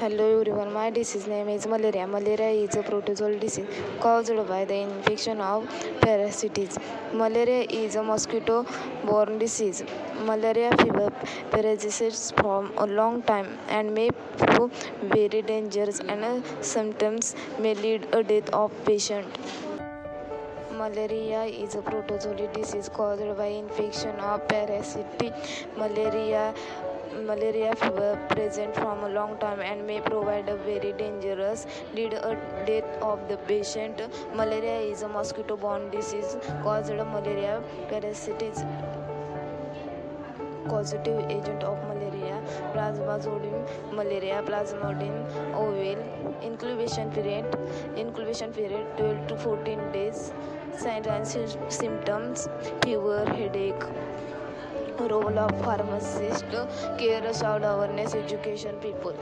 Hello everyone, my disease name is malaria. Malaria is a protozoal disease caused by the infection of parasites. Malaria is a mosquito-borne disease. Malaria fever persists for a long time and may prove very dangerous and sometimes may lead a death of patient. Malaria is a protozoal disease caused by infection of parasites. Malaria. Malaria fever present from a long time and may provide a very dangerous lead a uh, death of the patient. Malaria is a mosquito borne disease caused by malaria. Parasites causative agent of malaria plasmodium malaria plasmodium ovale incubation period incubation period 12 to 14 days signs and symptoms fever headache role of pharmacist care child awareness education people